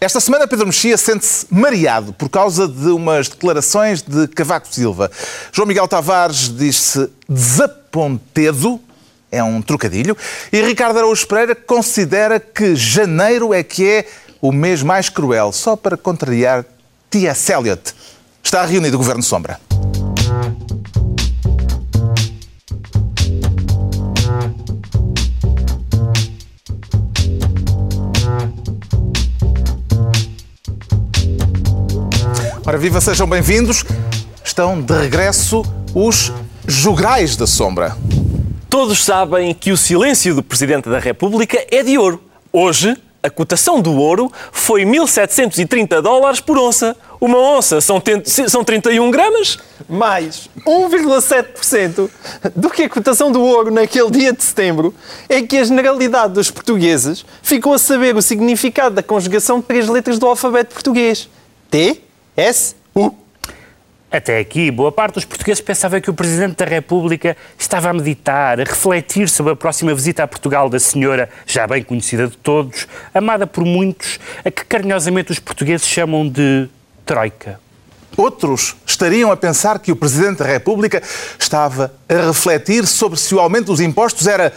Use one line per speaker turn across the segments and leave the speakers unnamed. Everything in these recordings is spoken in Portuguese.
Esta semana Pedro Mexia sente-se mareado por causa de umas declarações de Cavaco Silva. João Miguel Tavares diz-se desapontedo, é um trocadilho, e Ricardo Araújo Pereira considera que janeiro é que é o mês mais cruel, só para contrariar T.S. Eliot. Está reunido o Governo Sombra. Ora, viva, sejam bem-vindos. Estão de regresso os jograis da sombra.
Todos sabem que o silêncio do Presidente da República é de ouro. Hoje, a cotação do ouro foi 1.730 dólares por onça. Uma onça são, são 31 gramas?
Mais 1,7% do que a cotação do ouro naquele dia de setembro é que a generalidade dos portugueses ficou a saber o significado da conjugação de três letras do alfabeto português. T, S, U.
Até aqui, boa parte dos portugueses pensava que o Presidente da República estava a meditar, a refletir sobre a próxima visita a Portugal da senhora, já bem conhecida de todos, amada por muitos, a que carinhosamente os portugueses chamam de Troika.
Outros estariam a pensar que o Presidente da República estava a refletir sobre se o aumento dos impostos era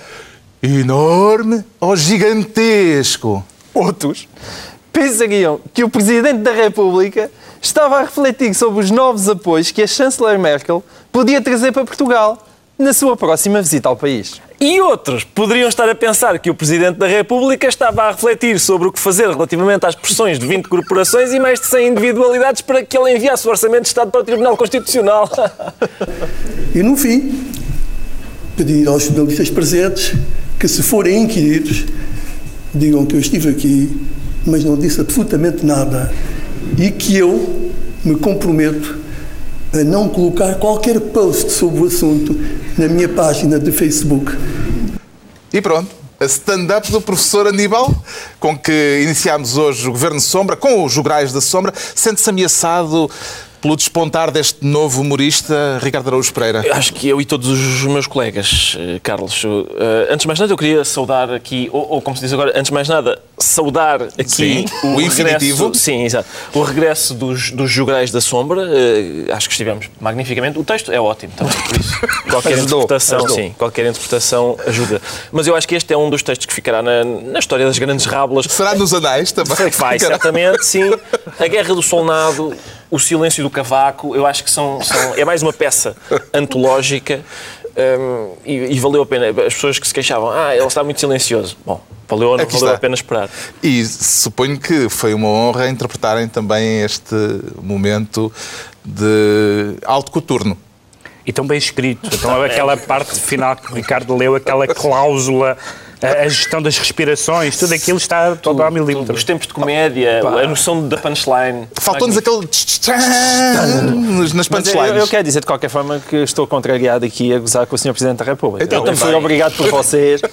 enorme ou gigantesco.
Outros pensariam que o Presidente da República estava a refletir sobre os novos apoios que a chanceler Merkel podia trazer para Portugal na sua próxima visita ao país.
E outros poderiam estar a pensar que o Presidente da República estava a refletir sobre o que fazer relativamente às pressões de 20 corporações e mais de 100 individualidades para que ele enviasse o Orçamento de Estado para o Tribunal Constitucional.
E no fim, pedir aos jornalistas presentes que, se forem inquiridos, digam que eu estive aqui, mas não disse absolutamente nada e que eu me comprometo a não colocar qualquer post sobre o assunto na minha página de Facebook.
E pronto, a stand-up do professor Aníbal, com que iniciámos hoje o Governo Sombra, com os Jograis da Sombra, sente-se ameaçado pelo despontar deste novo humorista, Ricardo Araújo Pereira?
Acho que eu e todos os meus colegas, eh, Carlos. Eh, antes de mais nada, eu queria saudar aqui, ou, ou como se diz agora, antes de mais nada, saudar aqui
sim, o, o infinitivo.
Sim, exato. O regresso dos, dos Jograis da Sombra. Uh, acho que estivemos magnificamente. O texto é ótimo também, por isso. Qualquer ajudou, interpretação, ajudou. sim, qualquer interpretação ajuda. Mas eu acho que este é um dos textos que ficará na, na história das grandes rábulas.
Será nos anais também?
Vai, certamente, sim. A Guerra do Solnado o Silêncio do Cavaco, eu acho que são, são é mais uma peça antológica um, e, e, valeu a pena. As pessoas que se queixavam, ah, ele está muito silencioso. Bom, valeu, valeu a pena esperar.
E suponho que foi uma honra interpretarem também este momento de alto coturno.
E tão bem escrito. Então, aquela parte final que o Ricardo leu, aquela cláusula a, gestão das respirações, tudo aquilo está todo ao milímetro.
Os tempos de comédia, a noção da punchline.
Faltou-nos aquele nas punchlines.
Eu, eu, quero dizer de qualquer forma que estou contrariado aqui a gozar com o Sr. Presidente da República. Então, eu fui obrigado por vocês.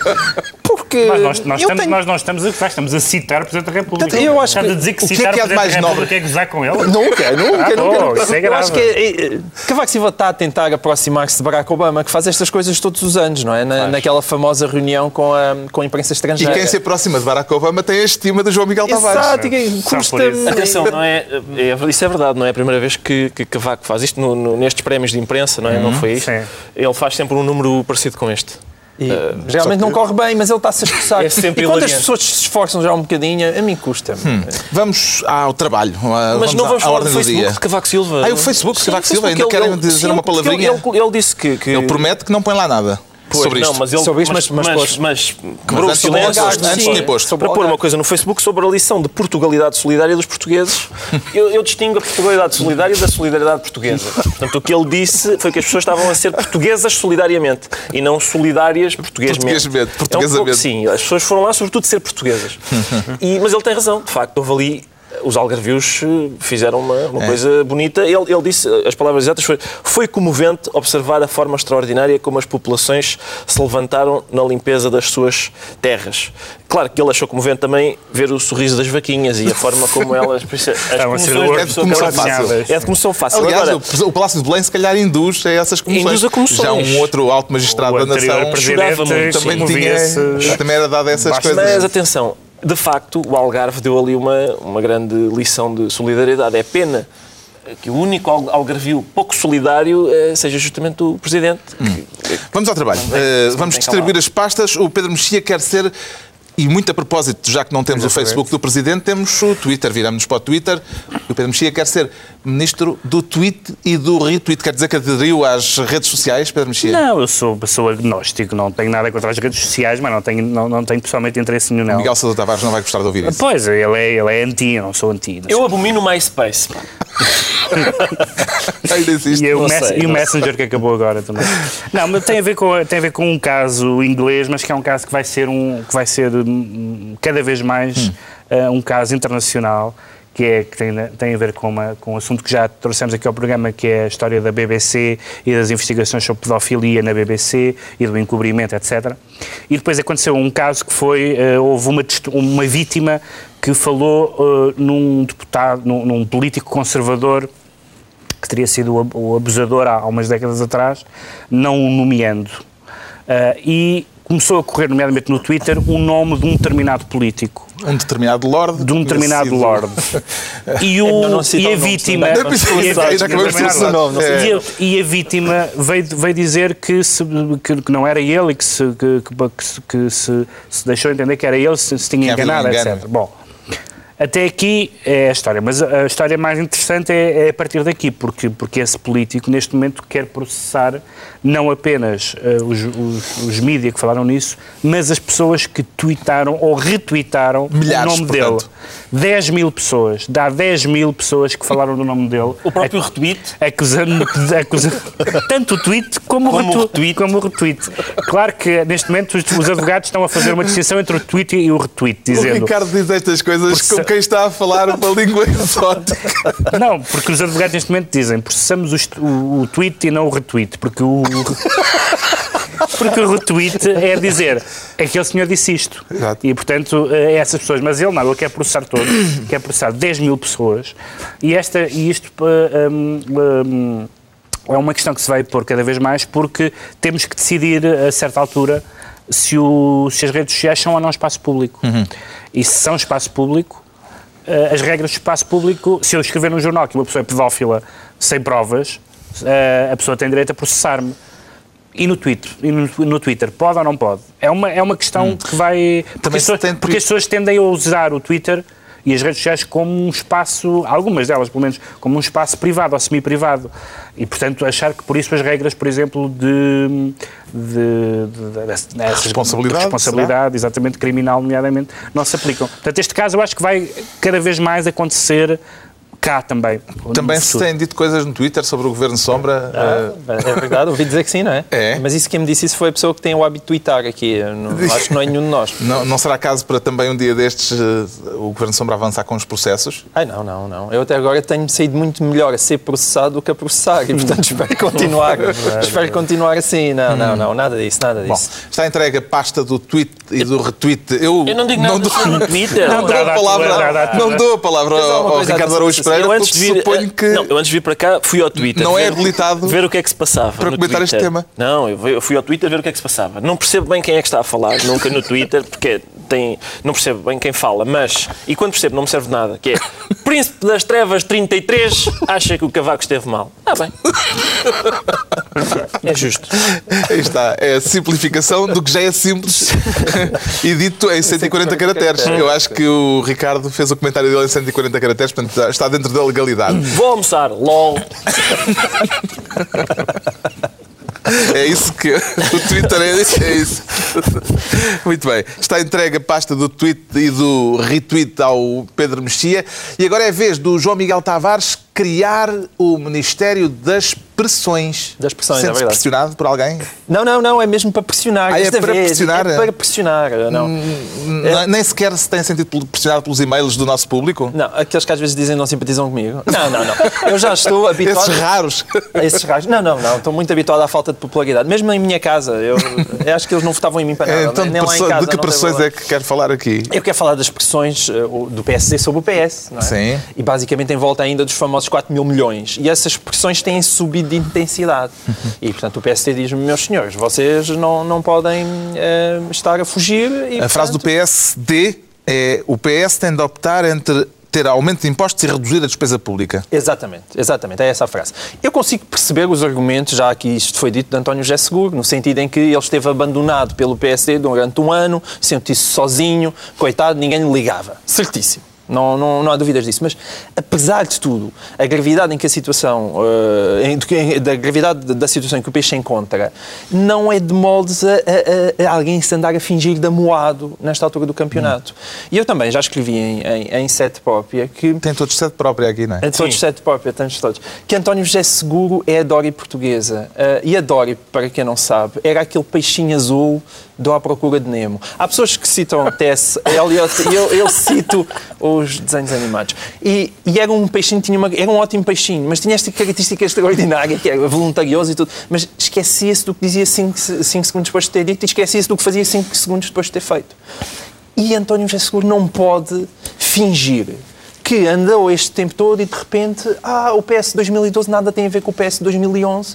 Porque mas nós, nós, estamos, tenho... nós não estamos a gozar, estamos a citar o Presidente da República.
Eu acho
estamos que... a dizer que citar o, que é que é o Presidente da República é gozar com ele?
Nunca, nunca,
ah,
nunca.
nunca. Isso é grave. Eu
acho que é, Cavaco Silva está a tentar aproximar-se de Barack Obama, que faz estas coisas todos os anos, não é? Na, naquela famosa reunião com a, com a imprensa estrangeira.
E quem se aproxima de Barack Obama tem a estima de João Miguel Tavares.
Exato, e custa
Atenção, não é, é, isso é verdade, não é a primeira vez que, que Cavaco faz isto no, no, nestes prémios de imprensa, não é? Uhum, não foi isto? Sim. Ele faz sempre um número parecido com este.
E, uh, realmente que... não corre bem, mas ele está-se a esforçar.
É sempre
e quantas pessoas se esforçam já um bocadinho, a mim custa. Hum.
Vamos ao trabalho.
Mas
vamos
não vamos falar
do
Facebook de Cavaco Silva.
Ah, o Facebook de Cavaco Silva, ainda querem dizer
sim,
uma palavrinha?
Ele, ele, ele disse que, que,
Ele promete que não põe lá nada.
Pois,
sobre
não,
isto.
mas ele,
sobre isto, mas,
mas,
mas,
mas, quebrou o silêncio
antes, antes de posto.
Para pôr uma coisa no Facebook sobre a lição de Portugalidade solidária dos portugueses, eu, eu distingo a Portugalidade solidária da solidariedade portuguesa. Portanto, o que ele disse foi que as pessoas estavam a ser portuguesas solidariamente e não solidárias portuguesamente.
Portuguesamente. É um pouco,
sim, as pessoas foram lá sobretudo ser portuguesas. E, mas ele tem razão, de facto, houve ali os algarvios eh, fizeram uma, uma é. coisa bonita. Ele, ele disse, as palavras exatas foi, foi comovente observar a forma extraordinária como as populações se levantaram na limpeza das suas terras. Claro que ele achou comovente também ver o sorriso das vaquinhas e a forma como elas...
As é de comoção fácil.
É de comoção fácil.
Aliás, Agora, o Palácio de Belém se calhar induz a essas comoções.
Induz a comoções.
Já um outro alto magistrado da nação. Também, tinha, também era dado a essas coisas.
Mas atenção, de facto, o Algarve deu ali uma, uma grande lição de solidariedade. É pena que o único al- algarvio pouco solidário eh, seja justamente o Presidente. que-
Vamos ao trabalho.
Não tem-
Eh,
não
vamos
tem
distribuir as pastas. O Pedro Mexia quer ser. E muito a propósito, já que não temos o Facebook do Presidente, temos o Twitter, viramos-nos para o Twitter. O Pedro Mexia quer ser Ministro do Tweet e do Retweet. Quer dizer que aderiu às redes sociais, Pedro Mexia?
Não, eu sou, sou agnóstico, não tenho nada contra as redes sociais, mas não tenho, não, não tenho pessoalmente interesse nenhum nela.
Miguel Sousa Tavares não vai gostar de ouvir isso.
Pois, ele é, ele é anti, eu não sou anti.
Eu abomino o MySpace.
Ainda existe.
E, o,
não
Mess-
sei,
e o Messenger que acabou agora também. Não, mas tem a ver com tem a ver com um caso inglês, mas que é um caso que vai ser um que vai ser hum, cada vez mais eh, um caso internacional que é que tem, tem a ver com, uma, com um assunto que já trouxemos aqui ao programa, que é a história da BBC e das investigações sobre pedofilia na BBC e do encobrimento, etc. E depois aconteceu um caso que foi, eh, houve uma, uma vítima que falou eh, num deputado, num, num político conservador que teria sido o ab- o abusador há há umas décadas atrás, não o nomeando. Ah, e começou a correr, nomeadamente no Twitter, o nome de um determinado político,
Um determinado Lorde.
de um determinado
sido-
Lord. E, o,
Não, não cita
e a vítima. e a-
citar, já acabamos de
determinado
citar o
Lord.
nome, não
a- a vítima veio, veio dizer que, se- que, que não era ele e que, se, que, que- que se, se- deixou entender que era ele, se, se tinha enganado,
engano.
etc. Bom, até aqui é a história, mas a história mais interessante é, é a partir daqui, porque, porque esse político neste momento quer processar não apenas eh, os, os, os mídias que falaram nisso, mas as pessoas que tweetaram ou retweetaram
Milhares,
o nome
portanto.
dele. 10 mil pessoas, dá 10 mil pessoas que falaram do nome dele.
O próprio retweet.
Acusando, acusando tanto o tweet como,
Como
o,
o retweet.
como o retweet. Claro que neste momento os, os advogados estão a fazer uma distinção entre o tweet e o retweet,
O
dizendo.
Ricardo diz estas coisas quem está a falar uma língua exótica.
Não, porque os advogados neste momento dizem processamos o, o- o tweet e não o retweet, porque o. Porque o retweet é dizer aquele senhor disse isto.
Exato.
E, portanto, é essas pessoas. Mas ele não, ele quer processar todos, quer processar 10 mil pessoas. E, esta, e isto eh, hum, hum, é uma questão que se vai pôr cada vez mais, porque temos que decidir, a certa altura, se, o- se as redes sociais são ou não espaço público. E se são espaço público, eh, as regras do espaço público, se eu escrever num jornal que uma pessoa é pedófila sem provas, eh, a pessoa tem direito a processar-me. E no Twitter, e no, no Twitter, pode ou não pode? É uma, é uma questão que vai. Porque, as pessoas, porque as pessoas tendem a usar o Twitter e as redes sociais como um espaço, algumas delas pelo menos, como um espaço privado ou semi-privado. E, portanto, achar que por isso as regras, por exemplo, de. de, de, de-
Responsabilidade,
de responsabilidade, exatamente criminal, nomeadamente, não se aplicam. Portanto, este caso eu acho que vai cada vez mais acontecer cá também.
Também
no
se têm dito coisas no Twitter sobre o Governo Sombra. eh,
É verdade, ouvi dizer que sim, não é?
É.
Mas isso quem me disse isso foi a pessoa que tem o hábito de twittar aqui. Não- acho que não é nenhum de nós.
Não, não será caso para também um dia destes eh, o Governo Sombra avançar com os processos?
Ai, não, não, não. Eu até agora tenho saído muito melhor a ser processado do que a processar e, portanto, espero continuar. espero continuar assim. Não, não, não, nada disso, nada
Bom,
disso.
está entregue a pasta do tweet e do retweet. Eu,
Eu não digo nada
dou,
sobre o Twitter.
não dou a palavra, não dou a palavra ao, Ricardo Araújo Pereira
Eu antes, de vir,
suponho
eh,
que
não, eu antes de vir para cá fui ao Twitter.
Não é habilitado
Ver o que é que se passava.
para comentar este
Twitter.
tema.
Não, eu fui ao Twitter ver o que é que se passava. Não percebo bem quem é que está a falar, nunca no Twitter, porque tem, não percebo bem quem fala, mas. E quando percebo, não me serve de nada. Que é Príncipe das Trevas 33 acha que o Cavaco esteve mal. Ah, bem. É justo.
Aí está, é a simplificação do que já é simples e dito em 140 caracteres. Eu acho que o Ricardo fez o comentário dele em 140 caracteres, portanto está dentro da legalidade.
Vou almoçar. LOL.
É isso que o Twitter é, é isso. Muito bem. Está entregue a pasta do tweet e do retweet ao Pedro Mexia. E agora é a vez do João Miguel Tavares criar o Ministério das Pressões.
Das pressões, é
Sente-se
verdade.
pressionado por alguém?
Não, não, não, é mesmo para pressionar.
Ah, é para
vez.
pressionar?
É para pressionar, não.
N- Nem sequer se tem sentido pressionado pelos e-mails do nosso público?
Não, aqueles que às vezes dizem não simpatizam comigo. Não, não, não. Eu já estou habituado.
Esses raros.
esses raros. Não, não, não. Estou muito habituado à falta de popularidade. Mesmo em minha casa. Eu, eu acho que eles não votavam em mim para nada.
Então, de,
nem lá em casa.
de que pressões é que quer falar aqui?
Eu quero falar das pressões eh, do PSD sobre o PS, não é?
Sim.
E basicamente em volta ainda dos famosos 4 mil milhões. E essas pressões têm subido de intensidade. E, portanto, o PSD diz-me, meus senhores, vocês não, não podem eh, estar a fugir. E,
A frase do
portanto,
PSD é o PS tem de optar entre ter aumento de impostos e reduzir a despesa pública.
Exatamente, exatamente, é essa a frase. Eu consigo perceber os argumentos, já que isto foi dito de António José Seguro, no sentido em que ele esteve abandonado pelo PSD durante um ano, sentiu-se sozinho, coitado, ninguém lhe ligava. Certíssimo. Não, não, não há dúvidas disso. Mas, apesar de tudo, a gravidade em que a situação, uh, da gravidade da situação em que o peixe se encontra, não é de moldes a, a, a alguém se andar a fingir de amoado nesta altura do campeonato. Hum. E eu também já escrevi em, em, em sete própria que...
Tem todos sete própria aqui, não é?
Todos Sim. sete própria, temos todos. Que António José Seguro é a Dory portuguesa. Uh, e a Dory, para quem não sabe, era aquele peixinho azul do À Procura de Nemo. Há pessoas que citam Tess Eliot e eu, eu cito os desenhos animados. E, e, era um peixinho, tinha uma, era um ótimo peixinho, mas tinha esta característica extraordinária, que era voluntarioso e tudo, mas esquecia-se do que dizia 5 segundos depois de ter dito e esquecia-se do que fazia 5 segundos depois de ter feito. E António José Seguro não pode fingir que andou este tempo todo e de repente, ah, o PS 2012 nada tem a ver com o PS 2011.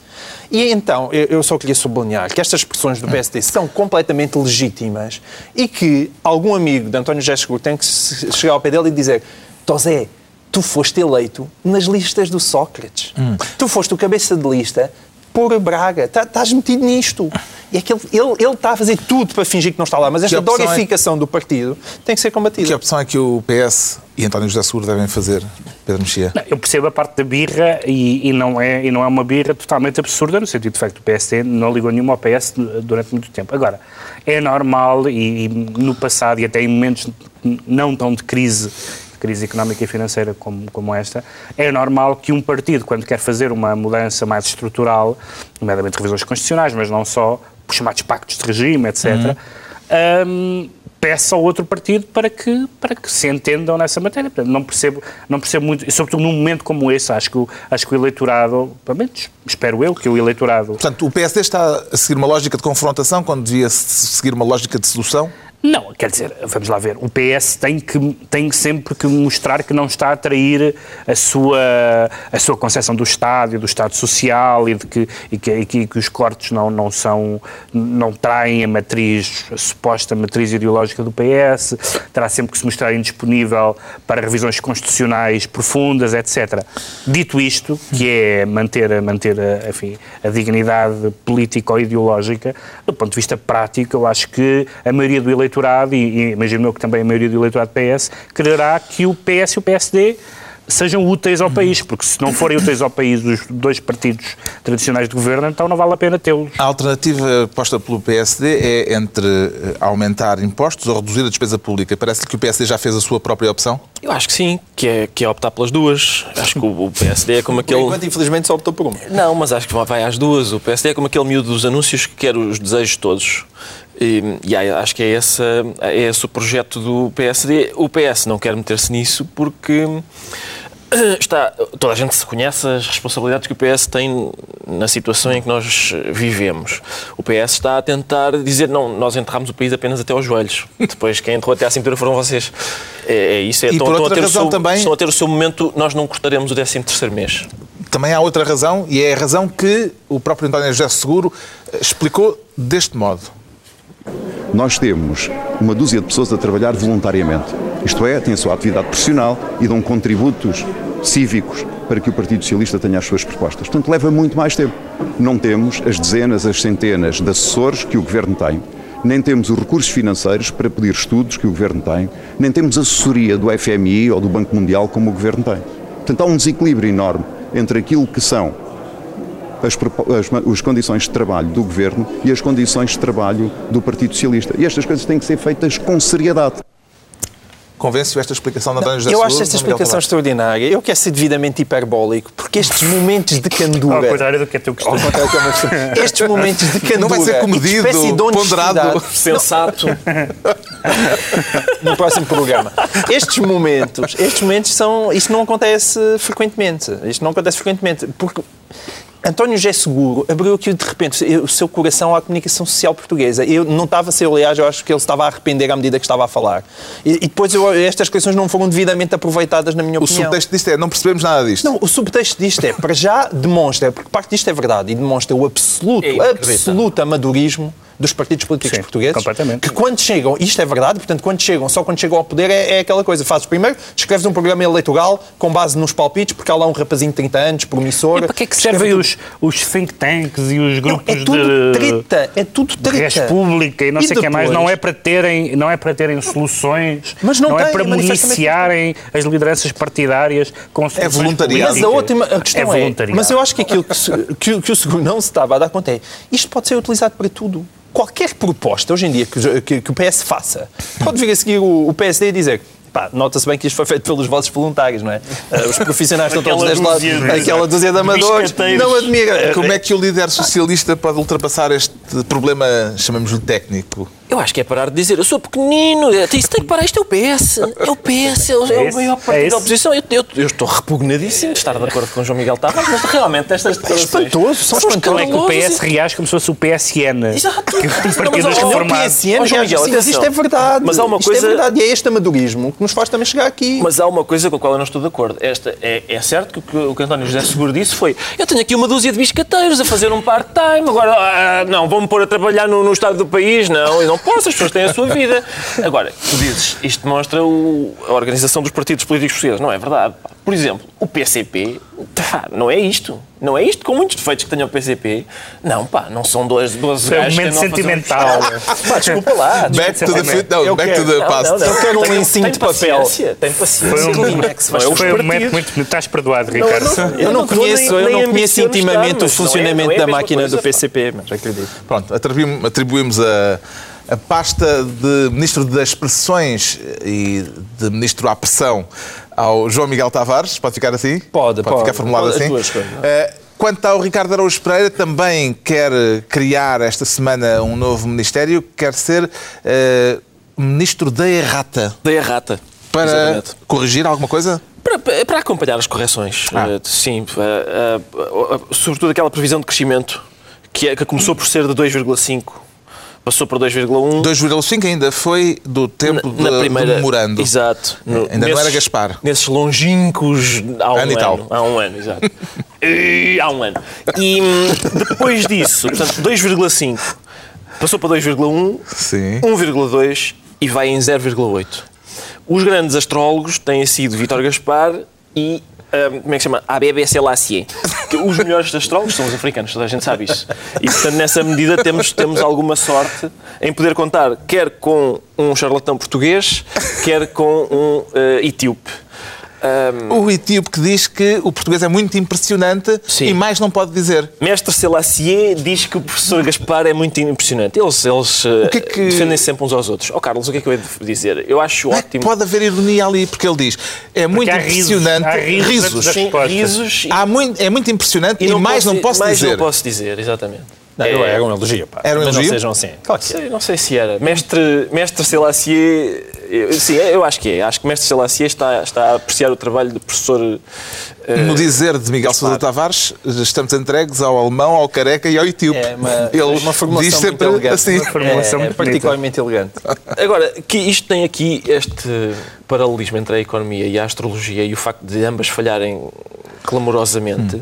E então, eu só queria sublinhar que estas expressões do PSD são completamente legítimas e que algum amigo de António José Seguro tem que chegar ao pé dele e dizer: Tosé, tu foste eleito nas listas do Sócrates. Hum. Tu foste o cabeça de lista por Braga. Tá, estás metido nisto. E é que ele, ele, ele, está a fazer tudo para fingir que não está lá. Mas esta dorificação é... do partido tem que ser combatida.
Que opção é que o PS e António José Seguro devem fazer, Pedro Mexia?
Eu percebo a parte da birra e, e, não é, e não é uma birra totalmente absurda, no sentido de facto o PSD não ligou nenhuma ao PS durante muito tempo. Agora, é normal e, e no passado e até em momentos não tão de crise crise económica e financeira como, como esta, é normal que um partido, quando quer fazer uma mudança mais estrutural, nomeadamente revisões constitucionais, mas não só, os chamados pactos de regime, etc., uhum. um, peça ao outro partido para que, para que se entendam nessa matéria. Não percebo, não percebo muito, e sobretudo num momento como esse, acho que, acho que o eleitorado, pelo menos espero eu, que o eleitorado...
Portanto, o PSD está a seguir uma lógica de confrontação quando devia seguir uma lógica de solução?
Não, quer dizer, vamos lá ver, o PS tem, que, tem sempre que mostrar que não está a trair a sua, a sua concepção do Estado e do Estado Social e de que, e que, e que, que os cortes não, não são, não traem a matriz, a suposta matriz ideológica do PS, terá sempre que se mostrar indisponível para revisões constitucionais profundas, etc. Dito isto, que é manter, manter a, enfim, a dignidade político-ideológica, do ponto de vista prático, eu acho que a maioria do eleitorado eleitorado, e, e imagino eu que também a maioria do eleitorado PS, quererá que o PS e o PSD sejam úteis ao país, porque se não forem úteis ao país os dois partidos tradicionais de governo, então não vale a pena tê-los.
A alternativa posta pelo PSD é entre eh, aumentar impostos ou reduzir a despesa pública. Parece-lhe que o PSD já fez a sua própria opção?
Eu acho que sim, que é, que é optar pelas duas. Acho que o, PSD é como aquele... Por
enquanto, infelizmente, só optou por uma.
Não, mas acho que vai às duas. O PSD é como aquele miúdo dos anúncios que quer os desejos todos. E, e, acho que é, essa, é esse o projeto do PSD. O PS não quer meter-se nisso porque está, toda a gente se conhece as responsabilidades que o PS tem na situação em que nós vivemos. O PS está a tentar dizer, não, nós enterramos o país apenas até aos joelhos. Depois quem enterrou até à cintura foram vocês. É, é isso. É,
e estão, por outra razão
seu,
também...
estão a ter o seu momento, nós não cortaremos o 13 terceiro mês.
Também há outra razão, e é a razão que o próprio António José Seguro explicou deste modo.
Nós temos uma dúzia de pessoas a trabalhar voluntariamente. Isto é, têm a sua atividade profissional e dão contributos cívicos para que o Partido Socialista tenha as suas propostas. Portanto, leva muito mais tempo. Não temos as dezenas, as centenas de assessores que o Governo tem, nem temos os recursos financeiros para pedir estudos que o Governo tem, nem temos assessoria do FMI ou do Banco Mundial como o Governo tem. Portanto, há um desequilíbrio enorme entre aquilo que são as, as, as, condições de trabalho do Governo e as condições de trabalho do Partido Socialista. E estas coisas têm que ser feitas com seriedade.
Convence-o esta explicação da António José
Eu acho esta explicação extraordinária. Eu quero ser devidamente hiperbólico, porque estes momentos de candura... Ao
contrário do que é teu costume.
estes momentos de candura...
Não vai ser comedido, ponderado,
sensato... no próximo programa. Estes momentos, estes momentos são... Isto não acontece frequentemente. Isto não acontece frequentemente, porque António José Seguro abriu aqui de repente o seu coração à comunicação social portuguesa. Eu não estava a ser, aliás, eu acho que ele estava a arrepender à medida que estava a falar. E, e depois eu, estas questões não foram devidamente aproveitadas, na minha
o
opinião.
O subtexto disto é, não percebemos nada disto.
Não, o subtexto disto é, para já demonstra, porque parte disto é verdade, e demonstra o absoluto, absoluto amadorismo dos partidos políticos
Sim,
portugueses.
completamente.
Que quando chegam, isto é verdade, portanto, quando chegam, só quando chegam ao poder é, é aquela coisa. Fazes primeiro, escreves um programa eleitoral com base nos palpites, porque há lá um rapazinho de 30 anos, promissor.
E para que é que servem os, os think tanks e os
Não,
grupos
é tudo
de...
treta, é tudo
de
treta.
República e não
E
sei o que mais,
depois?
não é para terem, não é para terem soluções,
Mas não
é
tem,
para
é manifestamente
municiarem as lideranças partidárias com soluções
voluntariado.
Mas a última a questão
é
é, mas eu acho que aquilo que, se- que, o- que o seguro não se estava a dar conta é isto pode ser utilizado para tudo. Qualquer proposta hoje em dia que, que- que o PS faça, pode vir a seguir o, o PSD e dizer. Pá, nota-se bem que isto foi feito pelos vossos voluntários, não é? Eh, Os profissionais estão todos deste lado,
de-
aquela dúzia de amadores, não admira.
Como é que o líder socialista pode ultrapassar este problema, chamamos-lhe técnico?
Eu acho que é parar de dizer, eu sou pequenino, isso tem que parar, isto é o PS, é o PS, é o, é o maior
É
partido
esse?
da oposição. Eu, eu- eu estou repugnadíssimo de estar de acordo com João Miguel Tavares, mas realmente estas declarações...
espantoso, são
Como é que o PS reage como se fosse o PSN?
Exato.
Que um
Não, mas
partido
ao- ao
reformado.
PSN,
Ó, João Miguel,
assim, mas isto é verdade.
Mas há uma
Isto
coisa-
é verdade e é este amadorismo que nos faz também chegar aqui.
Mas há uma coisa com a qual eu não estou de acordo. Esta, é, é certo que o que o que António José Seguro disse foi eu tenho aqui uma dúzia de biscateiros a fazer um part-time, agora ah, não, vão-me pôr a trabalhar no, no estado do país, não, eu não posso, as pessoas têm a sua vida. Agora, tu dizes, isto demonstra o- a organização dos partidos políticos portugueses. Não é verdade. Por exemplo, o PCP, pá, não é isto. Não é isto, com muitos defeitos que tenha o PCP. Não, pá, não são 12, 12
É um momento
um-
sentimental.
Pá, desculpa lá.
Back to the, fit, não,
Eu
back to
quero-
the past.
Eu quero um lencinho de papel.
paciência, Tenho paciência.
Foi um,
Kleenex, mas
foi um momento muito... Estás perdoado, Ricardo.
Eu não conheço,
nem-
eu não conheço intimamente o
é-
funcionamento
é
da máquina do. PCP, mas acredito.
Pronto, atribuímos, atribuímos a, a pasta de Ministro das Expressões e de Ministro à Pressão ao João Miguel Tavares. Pode ficar assim?
Pode, pode.
ficar formulado
Pode, as
assim?
duas coisas.
Eh, Quanto ao Ricardo Araújo Pereira, também quer criar esta semana um novo ministério, quer ser eh, Ministro da Errata.
Da errata.
Para
Exatamente.
corrigir alguma coisa?
Para, para acompanhar as correções.
Ah.
Eh, sim, eh, eh, sobretudo aquela previsão de crescimento que, é- que começou por ser de 2,5, passou para 2,1.
2,5 ainda foi do tempo
na, na
de-
primeira,
do memorando.
Exato. No-
Ainda não era Gaspar.
Nesses longínquos há um
Ano
ano. Há um ano, exato. E há um ano. E hum, depois disso, portanto, 2,5 passou para 2,1,
Sim.
1,2 e vai em 0,8. Os grandes astrólogos têm sido Vítor Gaspar e. hum, como é que se chama? ABB Selassie. Os melhores astrólogos são os africanos, toda a gente sabe isso. E, portanto, nessa medida temos, temos alguma sorte em poder contar quer com um charlatão português, quer com um eh, etíope. Hum,
O etíope que diz que o português é muito impressionante
Sim.
e mais não pode dizer.
Mestre Selassie diz que o professor Gaspar é muito impressionante. Eles, eles eh,
que é que-
defendem sempre uns aos outros. Ó Carlos, o que é que eu ia dizer? Eu acho
Não é
ótimo.
pode haver ironia ali, porque ele diz é muito
há risos,
impressionante.
há risos antes da
Sim, risos
Há muito, é muito impressionante e, mais
posso-
não posso
mais
dizer.
não posso dizer, exatamente.
Não,
É-
era um elogio, pá.
Era um
Mas
elogio?
Não sejam assim. Claro que é.
Sei, não sei se era. Mestre, mestre Selassie. Eu- Sim, eu acho que é. Acho que Mestre Selassie está, está a apreciar o trabalho do professor. eh,
No dizer de Miguel Sousa Tavares, estamos entregues ao alemão, ao careca e ao etíope.
É uma,
ele
uma formulação
diz
muito
sempre
elegante.
assim.
Uma
formulação
é,
muito
particularmente elegante.
Agora, que isto tem aqui este paralelismo entre a economia e a astrologia e o facto de ambas falharem clamorosamente,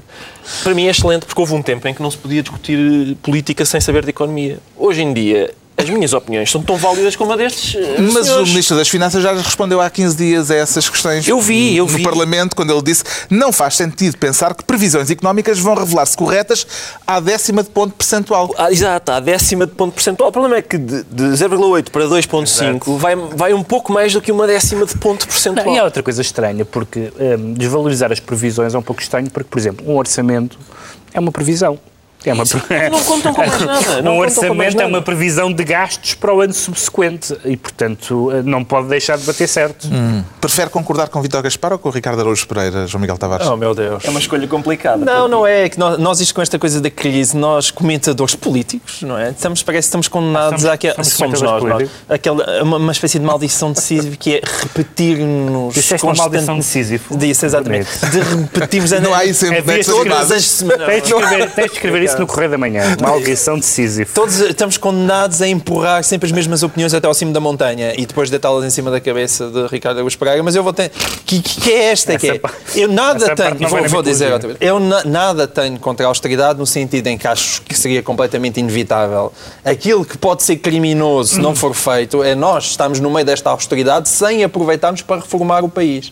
para mim é excelente porque houve um tempo em que não se podia discutir política sem saber de economia. Hoje em dia, as minhas opiniões são tão válidas como a destes. eh,
Mas o
senhores.
Ministro das Finanças já respondeu há 15 dias a essas questões
Eu vi, eu
no
vi.
Parlamento, quando ele disse não faz sentido pensar que previsões económicas vão revelar-se corretas à décima de ponto percentual.
Ah, exato, a décima de ponto percentual. O problema é que de, de 0,8 para 2,5 vai, vai um pouco mais do que uma décima de ponto percentual.
Não, e há outra coisa estranha, porque hum, desvalorizar as previsões é um pouco estranho, porque, por exemplo, um orçamento é uma previsão. É uma
Não contam com mais nada, não
um orçamento é
nada.
uma previsão de gastos para o ano subsequente e, portanto, eh, não pode deixar de bater certo.
Prefere concordar com Vítor Gaspar ou com Ricardo Araújo Pereira, João Miguel Tavares?
Oh, meu Deus.
É uma escolha complicada.
Não, não é. que Nós, nós isto com esta coisa da crise, nós comentadores políticos, não é? Estamos, parece que estamos condenados
Somos-
àquela.
somos
Somos, nós, é? Aquela, uma, uma espécie de maldição decisiva que é repetir-nos.
Disseste uma maldição de Sísifo.
Disse, exatamente. De repetirmos a
Não há isso em
É
todas as semanas.
Tens de escrever, tens de escrever isso isso no Correio da Manhã. Maldição de Sísifo.
Todos estamos condenados a empurrar sempre as mesmas opiniões até ao cimo da montanha e depois deitá-las em cima da cabeça de Ricardo Augusto Pereira, mas eu vou ter... Que, que é esta que é?
pa-
Eu nada
parte
tenho, vou, vou dizer outra vez, eu na- nada tenho contra a austeridade no sentido em que acho que seria completamente inevitável. Aquilo que pode ser criminoso se não for feito é nós estamos no meio desta austeridade sem aproveitarmos para reformar o país.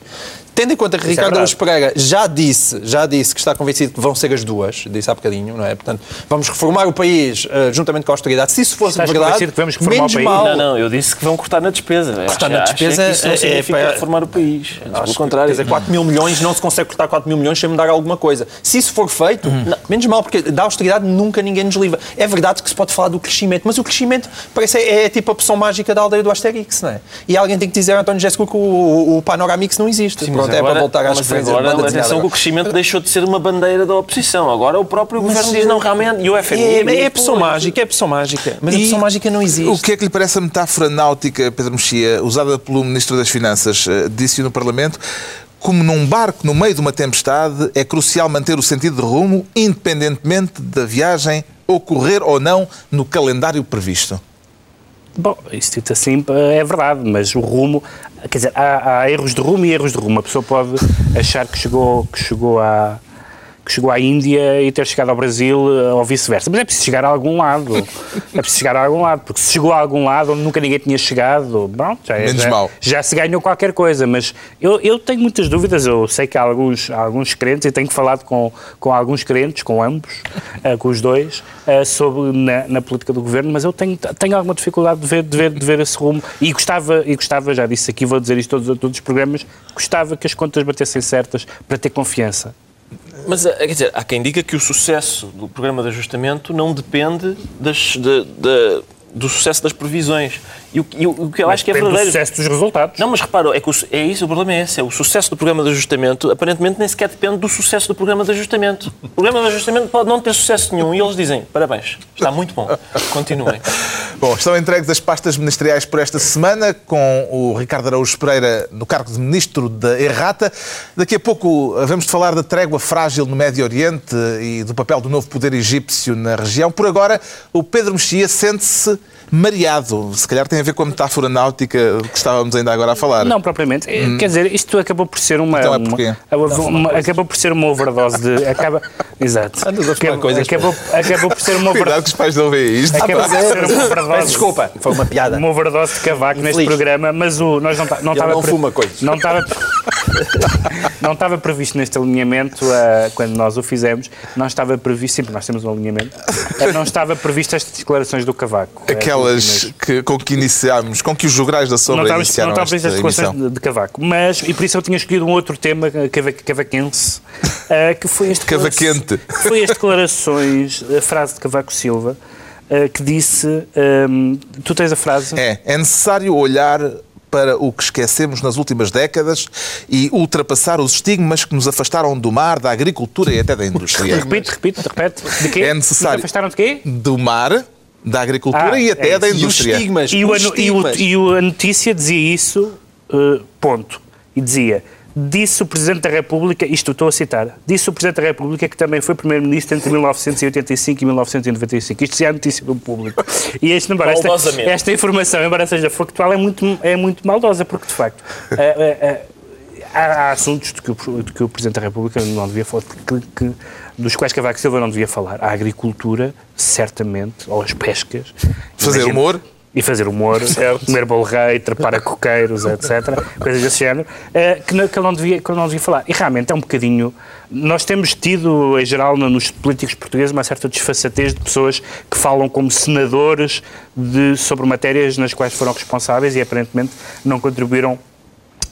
Tendo em conta que Ricardo
verdade.
Augusto Pereira já disse, já disse que está convencido que vão ser as duas, disse há bocadinho, não é? Portanto, vamos reformar o país eh, juntamente com a austeridade. Se isso fosse
Estás
verdade,
que vamos reformar
menos
o país?
mal.
Não, não, eu disse que vão cortar na despesa.
Cortar
Acho-
na despesa
isso
é- é
significa
para-
reformar o país. Pelo
Acho que,
contrário.
Quer dizer, 4 mil milhões não se consegue cortar 4 mil milhões sem mudar alguma coisa. Se isso for feito,
Hum.
não, menos mal, porque da austeridade nunca ninguém nos livra. É verdade que se pode falar do crescimento, mas o crescimento parece é, é tipo a poção mágica da aldeia do Asterix, não é? E alguém tem que dizer a António Jéssico que o, o, o Panoramix não existe.
Sim, Mas
é para
agora-
voltar às
mas
referências de
agora,
desenhada.
atenção que o crescimento deixou de ser uma bandeira da oposição. Agora o próprio governo diz não, realmente, e o FMI...
É, é a pessoa mágica, é a pessoa mágica. Mas a
E
pessoa mágica não existe.
O que é que lhe parece a metáfora náutica, Pedro Mexia, usada pelo Ministro das Finanças, eh, disse no Parlamento? Como num barco no meio de uma tempestade, é crucial manter o sentido de rumo, independentemente da viagem ocorrer ou não no calendário previsto.
Bom, isso dito assim é verdade, mas o rumo, quer dizer, há, há erros de rumo e erros de rumo. A pessoa pode achar que chegou, que chegou à que chegou à Índia e ter chegado ao Brasil eh, ou vice-versa. Mas é preciso chegar a algum lado. É preciso chegar a algum lado, porque se chegou a algum lado onde nunca ninguém tinha chegado, pronto, já, é-
Menos
já,
mal.
já se ganhou qualquer coisa. Mas eu, eu tenho muitas dúvidas. Eu sei que há alguns, há alguns crentes, e tenho falado com, com alguns crentes, com ambos, eh, com os dois, eh, sobre na, na política do governo, mas eu tenho, tenho alguma dificuldade de ver, de, ver, de ver esse rumo. E gostava, e gostava, já disse aqui, vou dizer isto todos, todos os programas, gostava que as contas batessem certas para ter confiança.
Mas, eh, quer dizer, há quem diga que o sucesso do programa de ajustamento não depende das, de- de- do sucesso das previsões. E o, que- e o- que eu acho que é
Depende do
verdadeiro...
sucesso dos resultados.
Não, mas repara, é, que o, é isso, o problema é esse. É o sucesso do programa de ajustamento, aparentemente, nem sequer depende do sucesso do programa de ajustamento. O programa de ajustamento pode não ter sucesso nenhum e eles dizem, parabéns, está muito bom, continuem.
Bom, estão entregues as pastas ministeriais por esta semana, com o Ricardo Araújo Pereira no cargo de Ministro da Errata. Daqui a pouco eh, vamos falar da trégua frágil no Médio Oriente e do papel do novo poder egípcio na região. Por agora, o Pedro Mexia sente-se mareado. Se calhar tem a ver com a metáfora náutica que estávamos ainda agora a falar.
Não, propriamente. Eh, Quer dizer, isto acabou por ser uma.
Então é
uma-
porquê?
uma- uma- acabou por ser uma overdose de. Acaba, exato.
Andas a
Acabou,
coisas.
acabou, acabou por ser uma
Cuidado
overdose.
que os pais não veem isto.
Acabou por ser uma overdose.
Desculpa, foi uma piada.
Uma overdose de cavaco neste
Infeliz.
programa, mas o, nós não, tá- não estava
não
pre-
fuma coisas.
Não estava, não estava previsto neste alinhamento, ah, quando nós o fizemos, não estava previsto, sempre nós temos um alinhamento, ah, não estava previsto estas declarações do cavaco. ah,
Aquelas
últimas.
que, com que iniciámos, com que os jograis da
não
sombra
estava, não
iniciaram
estava
esta
previsto as declarações de, de Cavaco, mas, e por isso eu tinha escolhido um outro tema eh, cava- cavaquense, eh, que foi este
Cavaquente.
Foi as declarações, a frase de Cavaco Silva, eh, que disse, ehm, tu tens a frase?
É, é necessário olhar para o que esquecemos nas últimas décadas e ultrapassar os estigmas que nos afastaram do mar, da agricultura e até da indústria.
Repite, repite, repete. De quê?
É necessário.
Nos afastaram de quê?
Do mar, da agricultura
Ah,
e até
é
da
isso.
E os
indústria.
estigmas.
E, o, anu- e, o,
estigmas.
e o- a notícia dizia isso, eh, ponto. E dizia, disse o Presidente da República, isto estou a citar, disse o Presidente da República que também foi Primeiro-Ministro entre 1985 e 1995. Isto já é a notícia do público. E este, embora esta,
Maldosamente.
esta informação, embora seja factual, é muito, é muito maldosa, porque de facto. eh, eh, eh, Há, há assuntos de que, o, de que o Presidente da República não devia falar, que- que- dos quais Cavaco Silva não devia falar. A agricultura, certamente, ou as pescas.
Fazer
Imagino-
humor.
E fazer humor, comer bolo rei, trepar a coqueiros, etc. Coisas desse género, eh, que, não- que não devia, que não devia falar. E realmente é um bocadinho. Nós temos tido, em geral, no- nos políticos portugueses, uma certa desfaçatez de pessoas que falam como senadores de, sobre matérias nas quais foram responsáveis e aparentemente não contribuíram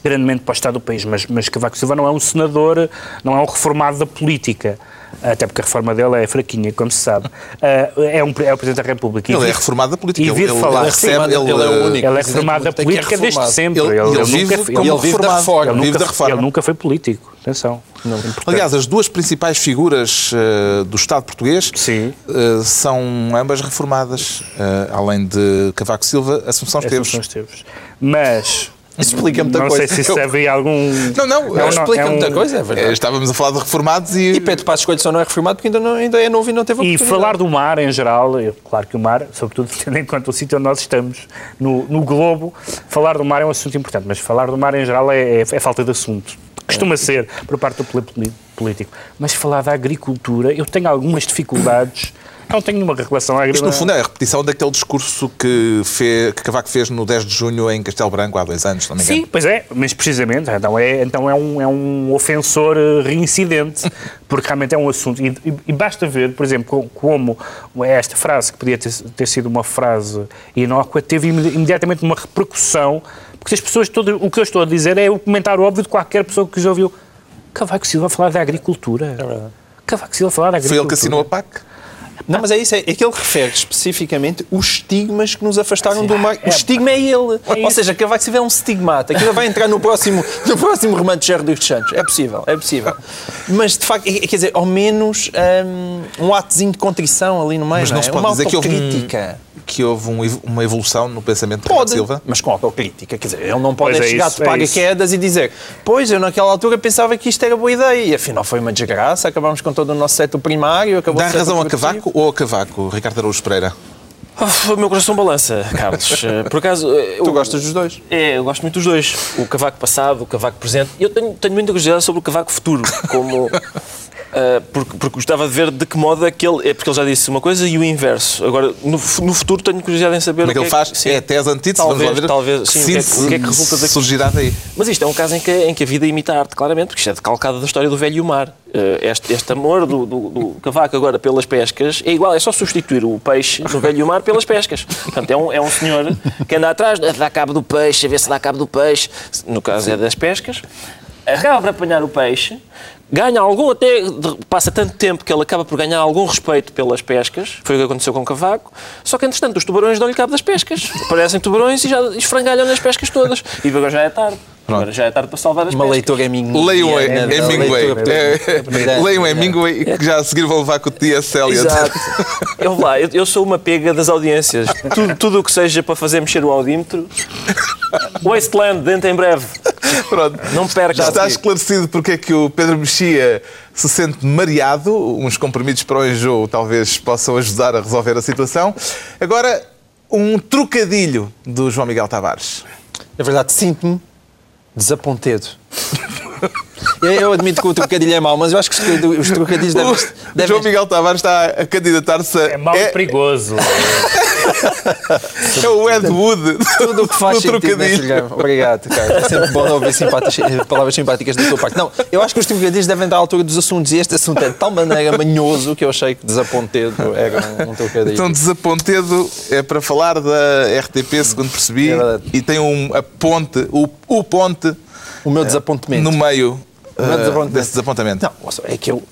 grandemente para o Estado do país, mas, mas Cavaco Silva não é um senador, não é um reformado da política, até porque a reforma dele é fraquinha, como se sabe. Ah, é, um, é o Presidente da República. E
Ele é reformado da política.
E
Ele,
vir
ele-
falar.
ele recebe, ele,
Ele é o único.
Ele é reformado da
que é
política desde sempre.
Ele- ele vive
nunca,
como
Ele vive da reforma.
Ele
Vive
nunca,
da reforma.
ele nunca foi político. Atenção. Portanto,
Aliás, as duas principais figuras eh, do Estado português
Sim.
eh, são ambas reformadas. Eh, além de Cavaco Silva, Assunção Esteves.
Assunção Esteves. Mas
Isso explica muita
Não
coisa.
sei se isso serve aí algum...
Não, não.
É um-
explica
é um-
muita coisa, é verdade.
Eh, Estávamos a falar de reformados e.
E Pedro Passos Coelho só não é reformado porque ainda, não, ainda é novo e não teve
E falar do mar em geral, eu- claro que o mar, sobretudo tendo em conta o sítio onde nós estamos, no, no globo, falar do mar é um assunto importante, mas falar do mar em geral é, é- é falta de assunto. Costuma ser por parte do político. Mas falar da agricultura, eu tenho algumas dificuldades. Não tenho nenhuma relação à
Isto,
agricultura.
no fundo, é a repetição daquele discurso que, fe- que Cavaco fez no 10 de junho em Castelo Branco há dois anos, se não me engano.
Sim, pois é, mas precisamente, então é, então é, um, é um ofensor eh, reincidente, porque realmente é um assunto. E, e- basta ver, por exemplo, co- como esta frase, que podia ter, ter sido uma frase inócua, teve imedi- imediatamente uma repercussão, porque as pessoas, todo, o que eu estou a dizer é o comentário óbvio de qualquer pessoa que já ouviu. Cavaco Silva falar da agricultura. É verdade. Cavaco Silva falar da
Foi
agricultura.
ele que assinou a PAC?
Não, mas é isso, é, é que ele refere especificamente os estigmas que nos afastaram do mar.
é-
o estigma é ele. Ou
isso.
seja, que vai se ver um estigmata. Aquilo vai entrar no próximo, no próximo romance de Gerro dos Santos. É possível, é possível. Mas, de facto, é- quer dizer, ao menos hum, um atozinho de contrição ali no meio.
Mas não se
é?
pode
Uma
dizer que houve, um-
autocrítica.
Que houve um uma evolução no pensamento de
Pode,
Silva.
mas com autocrítica. Quer dizer, ele não pode
Pois é
chegar
isso,
de
é
paraquedas e dizer pois, eu naquela altura pensava que isto era boa ideia e afinal foi uma desgraça, acabámos com todo o nosso setor primário, acabou
Dá razão a. Cavaco ou a Cavaco, Ricardo Araújo Pereira?
Oh, o meu coração balança, Carlos. Eh, Por acaso. eh,
Tu
eu-
gostas dos dois?
É, eu gosto muito dos dois. O cavaco passado, o cavaco presente. E eu tenho, tenho muita curiosidade sobre o cavaco futuro. Como, ah, porque, porque gostava de ver de que modo é que ele. É porque ele já disse uma coisa e o inverso. Agora, no, no futuro, tenho curiosidade em saber
Como é que ele faz?
sim.
É até as antíteses,
Talvez,
vamos lá ver.
talvez, sim, o que é o que é que resulta daqui?
surgirá daí.
Mas isto é um caso em que, em que a vida imita a arte, claramente, porque isto é decalcado da história do velho e o mar. Eh, Este, este amor do, do, do cavaco agora pelas pescas é igual, é só substituir o peixe no velho e o mar pelas pescas. Portanto, é um, é um senhor que anda atrás, dá cabo do peixe, a ver se dá cabo do peixe, no caso é das pescas, acaba por apanhar o peixe, ganha algum, até passa tanto tempo que ele acaba por ganhar algum respeito pelas pescas, foi o que aconteceu com o cavaco, só que entretanto os tubarões dão-lhe cabo das pescas. Aparecem tubarões e já esfrangalham nas pescas todas. E agora já é tarde. Agora já é tarde para salvar as
Uma
pescas.
leitura Hemingway.
Leiam
É,
em Hemingway. É, Leiam
É.
Hemingway que já a seguir vão levar com o T.S. Eliot.
Exato. Eu, lá, eu, eu sou uma pega das audiências. Tudo, tudo o que seja para fazer mexer o audímetro. Wasteland, dentro em breve.
Pronto.
Não perca.
Está esclarecido porque é que o Pedro Mexia se sente mareado. Uns comprimidos para o enjoo talvez possam ajudar a resolver a situação. Agora, um trocadilho do João Miguel Tavares.
Na verdade, sinto-me desapontado. Eu, eu admito que o trocadilho é mau, mas eu acho que os, os trocadilhos devem...
O
devem-
João Miguel Tavares está a candidatar-se a...
É mau e perigoso.
é o Ed Wood
Tudo o que faz
do
sentido neste
trocadilho.
programa. Obrigado, cara. É sempre bom ouvir simpáticas- palavras simpáticas da tua parte. Não, eu acho que os trocadilhos devem dar à altura dos assuntos e este assunto é de tal maneira manhoso que eu achei que desapontado era um, um trocadilho.
Então, desapontado é para falar da RTP, segundo percebi,
É
e tem um, a ponte, o, o ponte,
o meu desapontamento.
no meio
Desapontamento.
desse desapontamento.
Não, é que eu.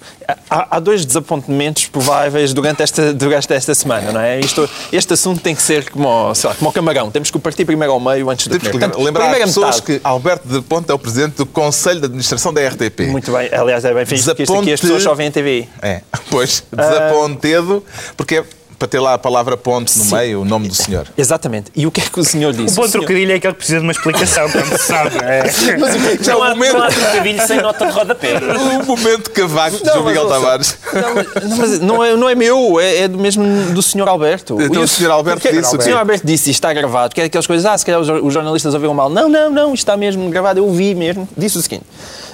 Há, há dois desapontamentos prováveis durante esta, durante esta semana, não é? Isto, este assunto tem que ser como, sei lá, como o camarão. Temos que o partir primeiro ao meio antes de comer. Portanto,
lembrar às pessoas
metade-
que Alberto de Ponte é o presidente do Conselho de Administração da RTP.
Muito bem, aliás, é bem fixe, porque isto aqui as
Desaponte-
pessoas só veem TV.
É, pois, desapontedo, porque é para ter lá a palavra ponte no
Sim.
meio, o nome do senhor.
Exatamente. E o que é que o senhor disse?
O bom
O senhor-
trocadilho é aquele que precisa de uma explicação, como se sabe. É.
Mas o que é que-
Já
Não
o
há,
momento,
não há trocadilho sem nota de rodapé.
o momento cavaco de
Não,
João Miguel
ouça,
Tavares.
Não, mas, não, não é, não é meu, é, é do mesmo do Sr. Alberto.
Então o Sr. Alberto
porque-
disse o
o? Sr. Alberto disse, isto está gravado, que é aquelas coisas, ah, se calhar os, os jornalistas ouviram mal. Não, não, não, isto está mesmo gravado, eu vi mesmo. Disse o seguinte: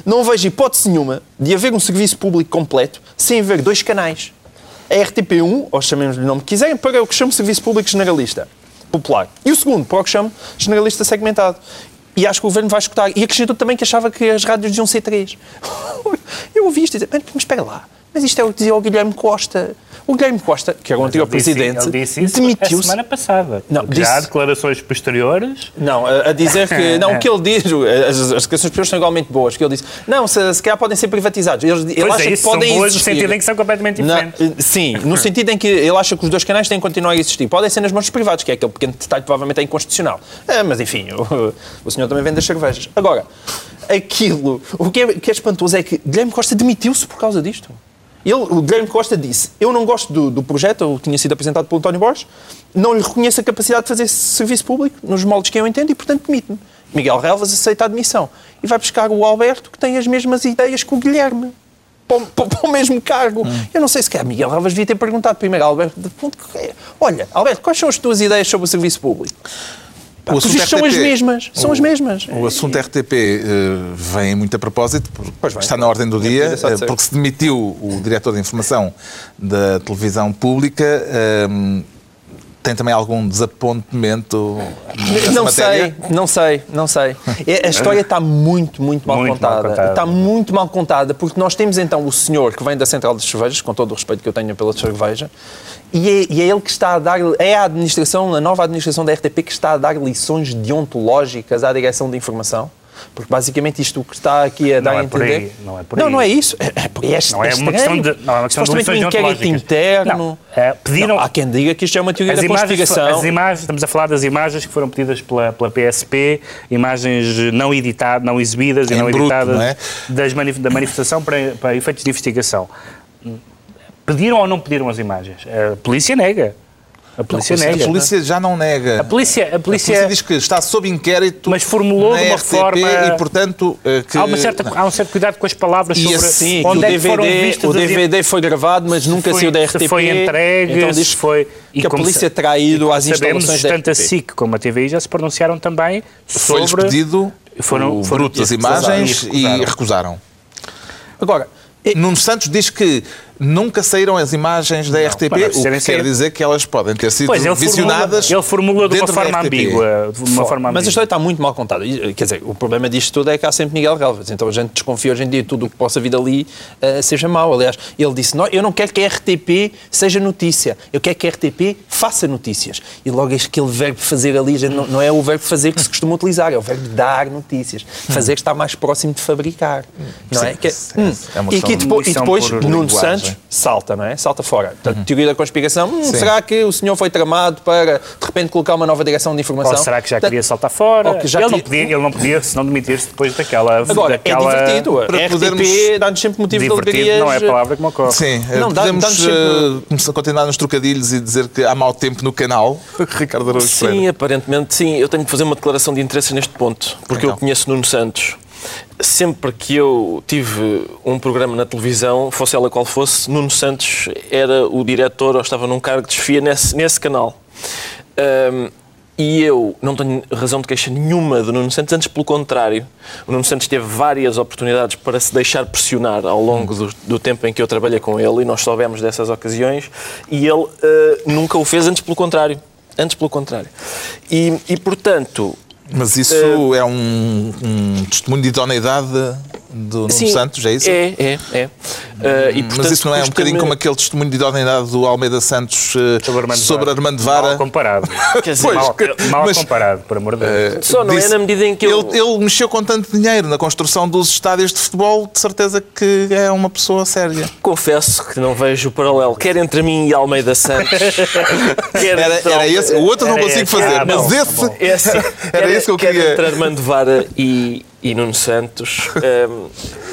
não vejo hipótese nenhuma de haver um serviço público completo sem haver dois canais. A RTP1, ou chamemos-lhe o nome que quiserem, para o que chamo Serviço Público Generalista, popular. E o segundo, para o que chamo Generalista Segmentado. E acho que o Governo vai escutar. E acrescentou também que achava que as rádios deviam ser três. Eu ouvi isto e disse, mas espera lá, mas isto é o que dizia o Guilherme Costa. O Guilherme Costa, que era o
Ele disse-
presidente,
disse isso a
demitiu-se.
semana passada.
Não,
Já há
disse-
declarações posteriores.
Não, a, a dizer que. Não, o que ele diz, as, as declarações superiores são igualmente boas. Que ele disse, não, se, se calhar podem ser privatizados. Ele, ele
Pois
acha
é,
que
isso são
podem
boas no
existir.
sentido em que são completamente diferentes.
eh, sim, no sentido em que ele acha que os dois canais têm que continuar a existir. Podem ser nas mãos dos privados, que é aquele pequeno detalhe que provavelmente é inconstitucional. Ah, mas enfim, o, o senhor também vende as cervejas. Agora, aquilo, o que é, o que é espantoso é que Guilherme Costa demitiu-se por causa disto. Ele, o Guilherme Costa disse: Eu não gosto do, do projeto, ele tinha sido apresentado pelo António Borges, não lhe reconheço a capacidade de fazer esse serviço público nos moldes que eu entendo e, portanto, demite-me. Miguel Relvas aceita a admissão. E vai buscar o Alberto, que tem as mesmas ideias que o Guilherme. Para o, para- para o mesmo cargo. Eu não sei se quer. Miguel Relvas devia ter perguntado primeiro ao Alberto. de ponto que- Olha, Alberto, quais são as tuas ideias sobre o serviço público? Pá,
O assunto
são as mesmas. São as mesmas.
O assunto RTP eh, vem muito a propósito, porque está na ordem do
É
dia, eh, porque se demitiu o diretor de informação da televisão pública. eh, tem também algum desapontamento
Não
matéria?
sei, não sei, não sei. É, A história está muito, muito mal,
Muito mal
contada.
contada.
Está muito mal contada, porque nós temos então o senhor que vem da Central das Cervejas, com todo o respeito que eu tenho pela cerveja, e é, e é ele que está a dar, é a administração, a nova administração da RTP que está a dar lições deontológicas à direção de informação. Porque basicamente isto que está aqui a dar
Não
a
é por
entender.
aí, não é por
não,
aí.
não é isso. É, é, porque é,
Não é uma questão de, não é uma questão de
um inquérito interno.
Não, é, pediram,
Não, há quem diga que isto é uma teoria
As
da
imagens,
conspiração.
as imagens, estamos a falar das imagens que foram pedidas pela, pela PSP, imagens não editadas, não exibidas e não
bruto,
editadas
não é?
das manif- da manifestação para, para efeitos de investigação. Pediram ou não pediram as imagens? A polícia nega. A polícia
A
nega.
polícia já não nega.
A polícia, a
A
polícia,
polícia diz que está sob inquérito
Mas formulou de uma
RTP
forma-
e, portanto, eh, que...
há, uma certa, há um certo cuidado com as palavras
E
sobre
Sim,
onde é
o DVD,
vistas
o
as
DVD foi gravado, mas nunca
foi-
saiu da RTP.
foi entregue,
então diz
foi- e
que a polícia terá ido às
Sabemos,
instalações da
tanto a
RTP.
SIC como a TVI já se pronunciaram também
Foi-lhes
sobre...
pedido
Foram-
o
foram-
bruto das
e
imagens e
recusaram.
recusaram.
Agora, é-
Nuno Santos diz que nunca saíram as imagens da RTP,
mas
o que quer
saído.
dizer que elas podem ter sido
Pois, ele
visionadas.
formula, ele formula de uma forma
RTP.
ambígua. De uma forma
mas a história está muito mal contada. E, Quer dizer, o problema disto tudo é que há sempre Miguel Galvez. Então a gente desconfia hoje em dia de tudo o que possa vir dali eh, seja mau. Aliás, ele disse: "Não, Eu não quero que a RTP seja notícia, eu quero que a RTP faça notícias. E logo este- aquele verbo fazer ali gente, não, não é o verbo fazer que se costuma utilizar, é o verbo dar notícias. Fazer está mais próximo de fabricar. Não é? Que
é-
hum.
é uma
e, que
de
depois, e depois Nuno
linguagem.
Salta, não é? Salta fora. Portanto, teoria da conspiração. Hum, será que o senhor foi tramado para, de repente, colocar uma nova direção de informação?
Ou será que já
Portanto,
queria saltar fora?
ou que já
ele, não
queria-
podia, ele não podia, se não demitir-se depois daquela...
Agora,
daquela...
é divertido.
Para
RTP
podermos-
dá-nos sempre motivo de
Divertido
alegrias.
não é a palavra que me ocorre.
Sim, eh,
Não,
podemos
dá-nos sempre-
a continuar nos trocadilhos e dizer que há mau tempo no canal. Ricardo Araújo
Sim,
Pereira.
aparentemente sim. Eu tenho que fazer uma declaração de interesse neste ponto, porque
Então.
eu conheço Nuno Santos. Sempre que eu tive um programa na televisão, fosse ela qual fosse, Nuno Santos era o diretor ou estava num cargo de chefia nesse, nesse canal. Ahm, e eu não tenho razão de queixa nenhuma do Nuno Santos, antes pelo contrário. O Nuno Santos teve várias oportunidades para se deixar pressionar ao longo do, do tempo em que eu trabalhei com ele e nós soubemos dessas ocasiões e ele ah, nunca o fez, antes pelo contrário. Antes pelo contrário. E, e portanto,
Mas isso
Eh,
é um, um testemunho de idoneidade do Nuno
sim,
Santos, é isso?
É, é, é. Ah, e,
Mas
portanto,
isso não é um bocadinho como aquele testemunho de idoneidade do Almeida Santos eh,
Sobre Armando
sobre
Vara.
Armando Vara?
Mal comparado.
Quer dizer,
Pois,
mal mal
mas-
comparado, por amor de Deus.
Só não é
Disse-
na medida em que eu-
ele, ele mexeu com tanto dinheiro na construção dos estádios de futebol, de certeza que é uma pessoa séria.
Confesso que não vejo o paralelo, quer entre mim e Almeida Santos. quer
Era,
entre-
era esse, o outro não
Era
consigo
esse.
fazer,
Ah,
mas
bom,
esse.
bom.
É assim,
Era
quer-
isso que eu
quer
queria.
entre Armando Vara e, e Nuno Santos, hum,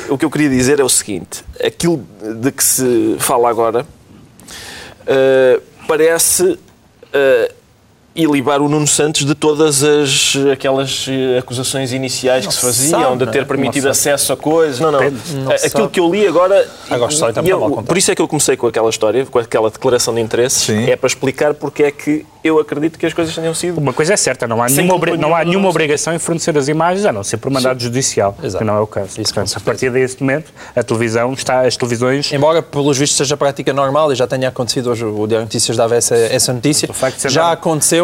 o que eu queria dizer é o seguinte: aquilo de que se fala agora uh, parece uh, ilibar o Nuno Santos de todas as, aquelas eh, acusações iniciais que se faziam,
sabe,
de
não
ter permitido
Não
acesso a coisas. Não, não.
Não se
Aquilo
sabe.
que eu li agora.
Agora só, então,
e eu- por isso é que eu comecei com aquela história, com aquela declaração de interesses,
Sim.
é para explicar porque é que eu acredito que as coisas tenham sido.
Uma coisa é certa, não há, nenhuma, obri- não há
nenhuma, não.
obrigação em fornecer as imagens, a não ser por mandado judicial,
Exato.
que não é o caso.
Isso,
Portanto, a partir desse momento, a televisão está, as televisões
Embora, pelos vistos, seja prática normal e já tenha acontecido hoje, o Diário de Notícias dava essa, essa notícia, já
normal-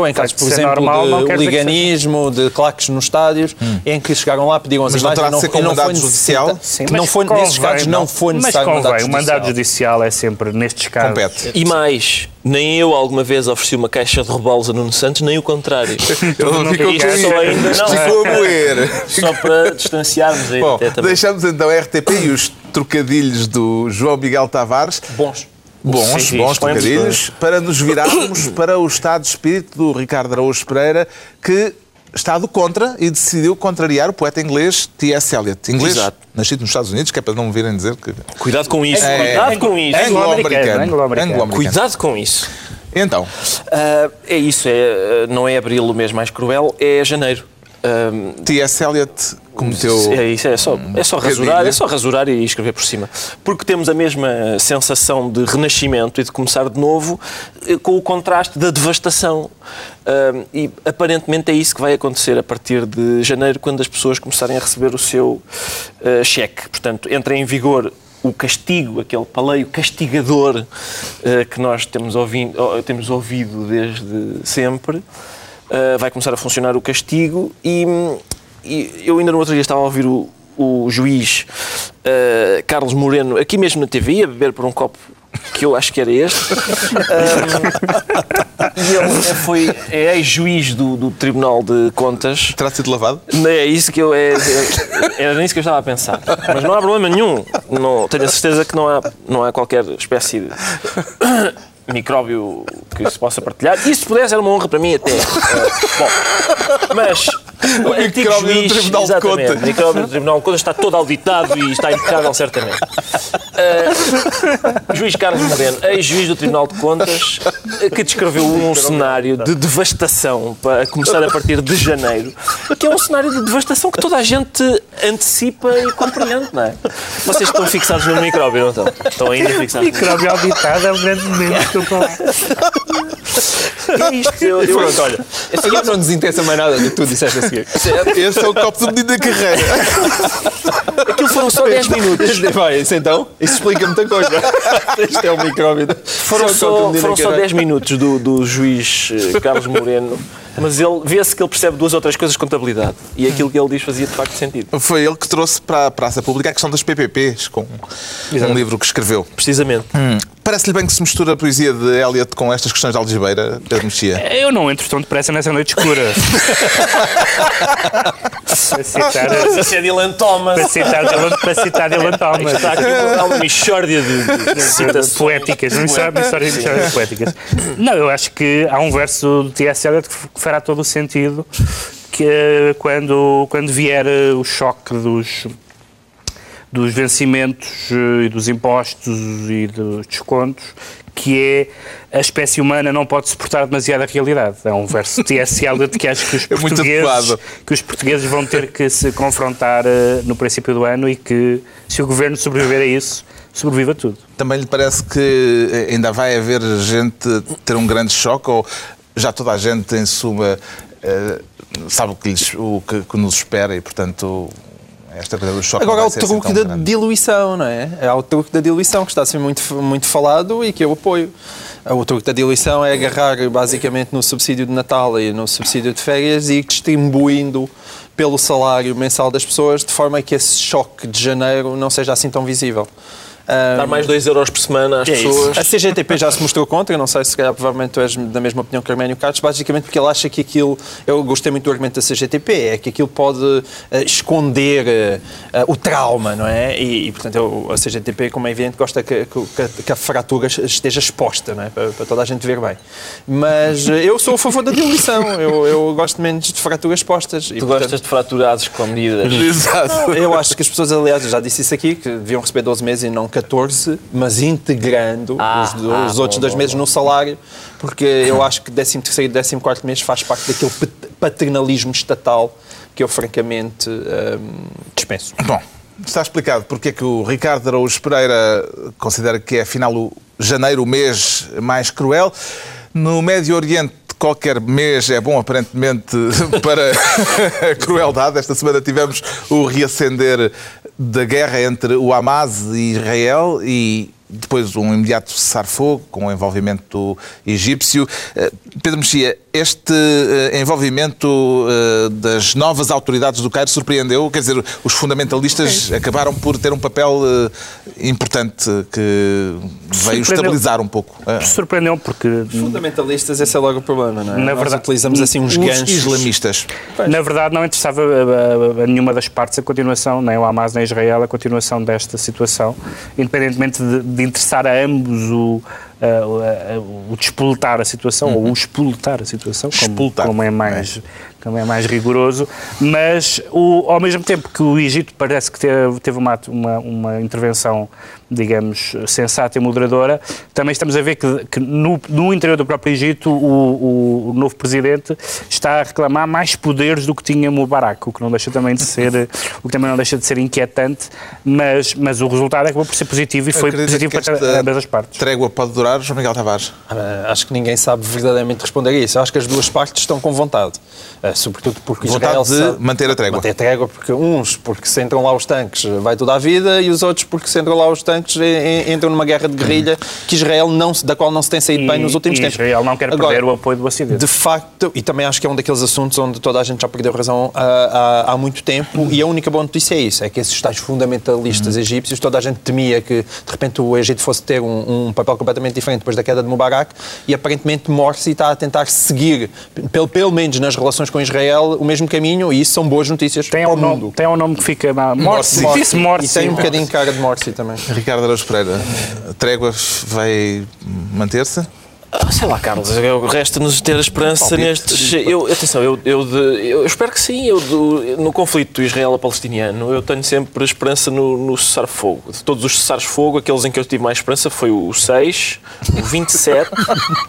aconteceu em casos, por
ser
exemplo,
normal não
de liganismo, de claques nos estádios, em que chegaram lá, pediram as
Mas não
imagens e não
mandado
foi
judicial?
Sim,
não
mas
foi, nesses
convém,
casos não foi
Mas
necessário
convém,
mandado
o mandado
judicial.
judicial é sempre, nestes casos...
Compete.
E mais, nem eu alguma vez ofereci uma caixa de rebolos a Nuno Santos, nem o contrário.
Ele
não queria
com
Isto só ainda não.
Ficou a moer.
Só para distanciarmos aí
Bom,
até também.
deixamos então a RTP e os trocadilhos do João Miguel Tavares.
Bons.
Bons,
Sim,
bons trocadilhos, para nos virarmos para o estado de espírito do Ricardo Araújo Pereira, que está do contra e decidiu contrariar o poeta inglês T.S. Eliot. Inglês,
Exato.
nascido nos Estados Unidos, que é para não me virem dizer que...
Cuidado com isso,
É.
cuidado com isso.
Anglo-americano.
Anglo-americano.
Anglo-americano.
Cuidado com isso.
Então,
Ah, é isso, é, não é abril o mês mais cruel, é janeiro. Ahm,
T.S. Eliot cometeu.
é isso, é só, é só rasurar, é só rasurar e escrever por cima. Porque temos a mesma sensação de renascimento e de começar de novo eh, com o contraste da devastação. Ahm, e aparentemente é isso que vai acontecer a partir de janeiro, quando as pessoas começarem a receber o seu eh, cheque. Portanto, entra em vigor o castigo, aquele paleio castigador eh, que nós temos ouvido, oh, temos ouvido desde sempre. Uh, vai começar a funcionar o castigo e, e eu ainda no outro dia estava a ouvir o, o juiz uh, Carlos Moreno aqui mesmo na TV a beber por um copo que eu acho que era este Um, e ele foi é ex-juiz do, do Tribunal de Contas
Terá sido lavado?
não é isso que eu é, é- era nisso que eu estava a pensar. Mas não há problema nenhum. Não, tenho a certeza que não há, não há qualquer espécie de micróbio que se possa partilhar. E se pudesse era uma honra para mim até. Eh, bom, mas o antigo
micróbio do
juiz,
Tribunal de Contas.
O micróbio do Tribunal de Contas está todo auditado e está impecável certamente. Eh, juiz Carlos Moreno, ex-juiz do Tribunal de Contas, que descreveu um cenário de devastação para começar a partir de janeiro, que é um cenário de devastação que toda a gente antecipa e compreende, não é? Vocês estão fixados no micróbio, não estão? Estão ainda fixados no
Micróbio auditado é um grande momento.
É isto. Eu, eu,
Pronto, olha, agora não nos interessa mais nada do que tu disseste a seguir.
Esse é o copo de medida de carreira.
aquilo foram só 10 minutos.
Vai, isso então, isso explica muita coisa. Este é o micróbio.
Foram só, foram só 10 minutos do, do juiz eh, Carlos Moreno, mas ele vê-se que ele percebe duas ou três coisas de contabilidade e aquilo que ele diz fazia de facto sentido.
Foi ele que trouxe para a praça pública a questão das PPPs, com um livro que escreveu.
Precisamente.
Parece-lhe bem que se mistura a poesia de Eliot com estas questões de Algibeira, Pedro Mexia?
Eu não entro tão depressa nessa noite escura. para citar,
isso é Dylan Thomas.
para citar, Dylan- para citar Dylan Thomas.
Está aqui há uma mixórdia de, de, de
poéticas, não história, histórias poéticas. Não, eu acho que há um verso do T.S. Eliot que que fará todo o sentido que eh, quando, quando vier eh, o choque dos, dos vencimentos eh, e dos impostos e dos descontos, que é a espécie humana não pode suportar demasiada realidade. É um verso de T.S. Eliot que acho que os
É
portugueses, que os portugueses vão ter que se confrontar no princípio do ano e que se o governo sobreviver a isso, sobrevive a tudo.
Também lhe parece que ainda vai haver gente ter um grande choque ou já toda a gente, em suma, eh, sabe o que, lhes- o que- que nos espera e, portanto, esta coisa do choque
Agora há o
vai ser assim
truque
tão
da diluição, não é? É o truque da diluição que está a ser muito, muito falado e que eu apoio. O truque da diluição é agarrar basicamente no subsídio de Natal e no subsídio de férias e ir distribuindo pelo salário mensal das pessoas de forma que esse choque de janeiro não seja assim tão visível. Ah,
Dar mais 2 euros por semana às
é isso.
pessoas.
A CGTP já se mostrou contra, não sei se calhar provavelmente tu és da mesma opinião que Arménio Carlos, basicamente porque ele acha que aquilo, eu gostei muito do argumento da CGTP, é que aquilo pode eh, esconder eh, o trauma, não é? E, e, portanto eu- a CGTP, como é evidente, gosta que, que- que a- fratura esteja exposta, não é? Para, para toda a gente ver bem. Mas eu sou a favor da diluição, eu, eu gosto menos de fraturas expostas. E,
Tu
portanto,
gostas de fraturados com medidas.
Exato.
eu acho que as pessoas, aliás, eu já disse isso aqui, que deviam receber 12 meses e não 14, mas integrando
Ah,
os, do-
ah,
os
bom,
outros dois
bom,
meses no salário, porque eu acho que 13 e 14 mês faz parte daquele pat- paternalismo estatal que eu, francamente, hum, dispenso.
Bom, está explicado porque é que o Ricardo Araújo Pereira considera que é, afinal, o janeiro o mês mais cruel. No Médio Oriente, qualquer mês é bom, aparentemente, para a crueldade. Esta semana tivemos o reacender da guerra entre o Hamas e Israel e depois um imediato cessar-fogo com o envolvimento egípcio. Eh, Pedro Mexia, este eh, envolvimento eh, das novas autoridades do Cairo surpreendeu? Quer dizer, os fundamentalistas acabaram por ter um papel eh, importante que veio estabilizar um pouco. eh,
Surpreendeu porque
Fundamentalistas, esse é logo o problema, não é?
Na
Nós
verdade-
utilizamos assim uns
os
ganchos.
islamistas.
Na verdade, não interessava a, a- a nenhuma das partes a continuação, nem o Hamas nem Israel, a continuação desta situação, independentemente de, de interessar a ambos o, a- o despoletar a situação, ou o espoletar a situação. Situação, como, como é mais como é mais rigoroso, mas o, ao mesmo tempo que o Egito parece que teve, teve uma, uma, uma, intervenção, digamos, sensata e moderadora, também estamos a ver que, que no, no, interior do próprio Egito o, o, novo presidente está a reclamar mais poderes do que tinha Mubarak, o que não deixa também de ser, o que também não deixa de ser inquietante, mas, mas o resultado acabou por ser positivo e foi positivo para ambas as partes.
Trégua pode durar, João Miguel Tavares?
Uh, acho que ninguém sabe verdadeiramente responder a isso. Acho que as duas partes estão com vontade. Uh, sobretudo porque
Vontade
Israel
de manter a trégua.
Manter a trégua, porque uns porque se entram lá os tanques vai toda a vida e os outros porque se entram lá os tanques entram numa guerra de guerrilha que Israel não, da qual não se tem saído
e,
bem nos últimos tempos.
Israel não quer
Agora,
perder o apoio do Ocidente.
De facto, e também acho que é um daqueles assuntos onde toda a gente já perdeu razão há, há, há muito tempo e a única boa notícia é isso, é que esses tais fundamentalistas egípcios, toda a gente temia que de repente o Egito fosse ter um, um papel completamente diferente depois da queda de Mubarak e aparentemente Morsi está a tentar seguir, pelo, pelo menos nas relações com Israel, o mesmo caminho e isso são boas notícias
tem
para
um
o mundo.
Nome, tem um nome que fica... Morsi.
Morsi.
Disse Morsi.
E tem um bocadinho cara de Morsi também.
Ricardo Araújo Pereira, a trégua vai manter-se?
Ah, sei lá, Carlos, resta-nos ter a esperança nestes. Eu, atenção, eu, eu, de, eu, espero que sim. Eu, do, no conflito israelo-palestiniano, eu tenho sempre esperança no, no cessar-fogo. De todos os cessares-fogo, aqueles em que eu tive mais esperança foi o 6, o 27,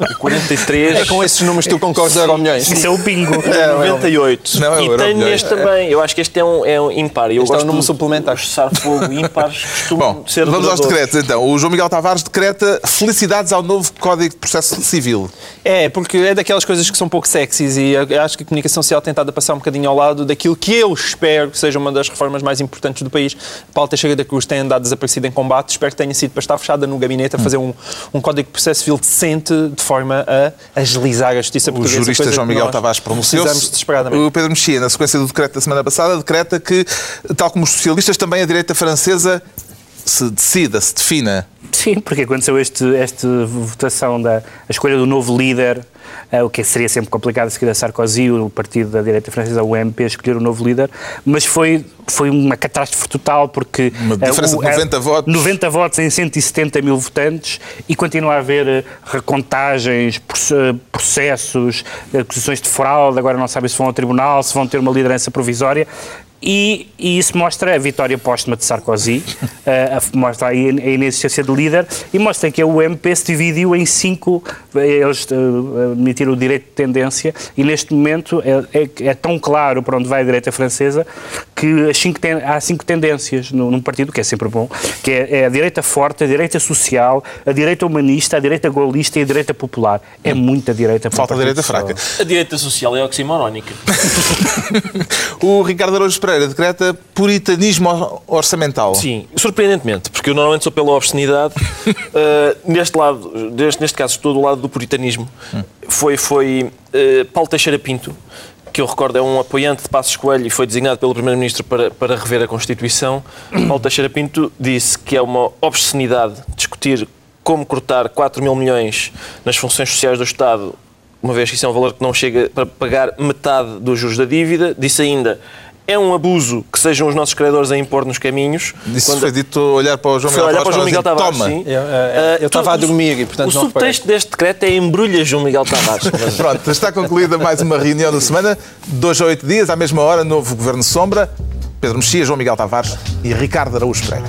o 43.
É com esses números que tu concordas euro milhões.
Isso é o bingo.
É, 98.
Não, é
e tenho este também. Eu acho que este é um, é um ímpar. Eu
este
gosto
é um número suplementar.
Cessar-fogo ímpares costumam
Bom,
ser
vamos aos decretos então. O João Miguel Tavares decreta felicidades ao novo Código de Processo Civil.
É, porque é daquelas coisas que são pouco sexys e acho que a comunicação social tem estado a passar um bocadinho ao lado daquilo que eu espero que seja uma das reformas mais importantes do país. Paulo Teixeira da Cruz tem andado desaparecido em combate, espero que tenha sido para estar fechada no gabinete a fazer um, um código de processo civil decente de forma a agilizar a justiça
O
portuguesa.
jurista
coisa
João Miguel Tavares pronunciou-se. O Pedro Mexia, na sequência do decreto da semana passada, decreta que, tal como os socialistas, também a direita francesa se decida, se defina.
Sim, porque aconteceu este, esta votação da escolha do novo líder, eh, o que seria sempre complicado seguir a Sarkozy, o partido da direita francesa, o UMP, escolher o novo líder, mas foi, foi uma catástrofe total porque...
Uma
eh,
diferença
o-
de 90
eh,
votos.
90 votos em 170 mil votantes e continua a haver recontagens, proce- processos, acusações de fraude, agora não sabem se vão ao tribunal, se vão ter uma liderança provisória. E, e isso mostra a vitória póstuma de Sarkozy, a- mostra a, in- a inexistência de líder e mostra que a UMP se dividiu em cinco, eh, eles eh, admitiram o direito de tendência e neste momento é, é- é tão claro para onde vai a direita francesa que as cinco ten- há cinco tendências num, num partido, que é sempre bom, que é, é a direita forte, a direita social, a direita humanista, a direita golista e a direita popular. É muita direita. um
Falta a direita
só.
fraca.
A direita social é oximorónica.
O Ricardo Araújo Pereira decreta puritanismo orçamental.
Sim, surpreendentemente, porque eu normalmente sou pela obscenidade. Uh, neste lado, neste, neste caso, estou do lado do puritanismo. Foi, foi uh, Paulo Teixeira Pinto, que eu recordo é um apoiante de Passos Coelho e foi designado pelo Primeiro-Ministro para, para rever a Constituição. Paulo Teixeira Pinto disse que é uma obscenidade discutir como cortar 4 mil milhões nas funções sociais do Estado, uma vez que isso é um valor que não chega para pagar metade dos juros da dívida. Disse ainda. É um abuso que sejam os nossos credores a impor nos caminhos.
Isso
Quando-
foi dito olhar para o João Miguel
olhar para o João Miguel
Tavares e dizer,
sim.
Eu, eu estava a dormir e, portanto,
O
não
subtexto deste decreto é embrulha João Miguel Tavares. Mas-
Toma. Pronto, está concluída mais uma reunião da semana. Dois a oito dias, à mesma hora, novo Governo Sombra. Pedro Mexia, João Miguel Tavares e Ricardo Araújo Pereira.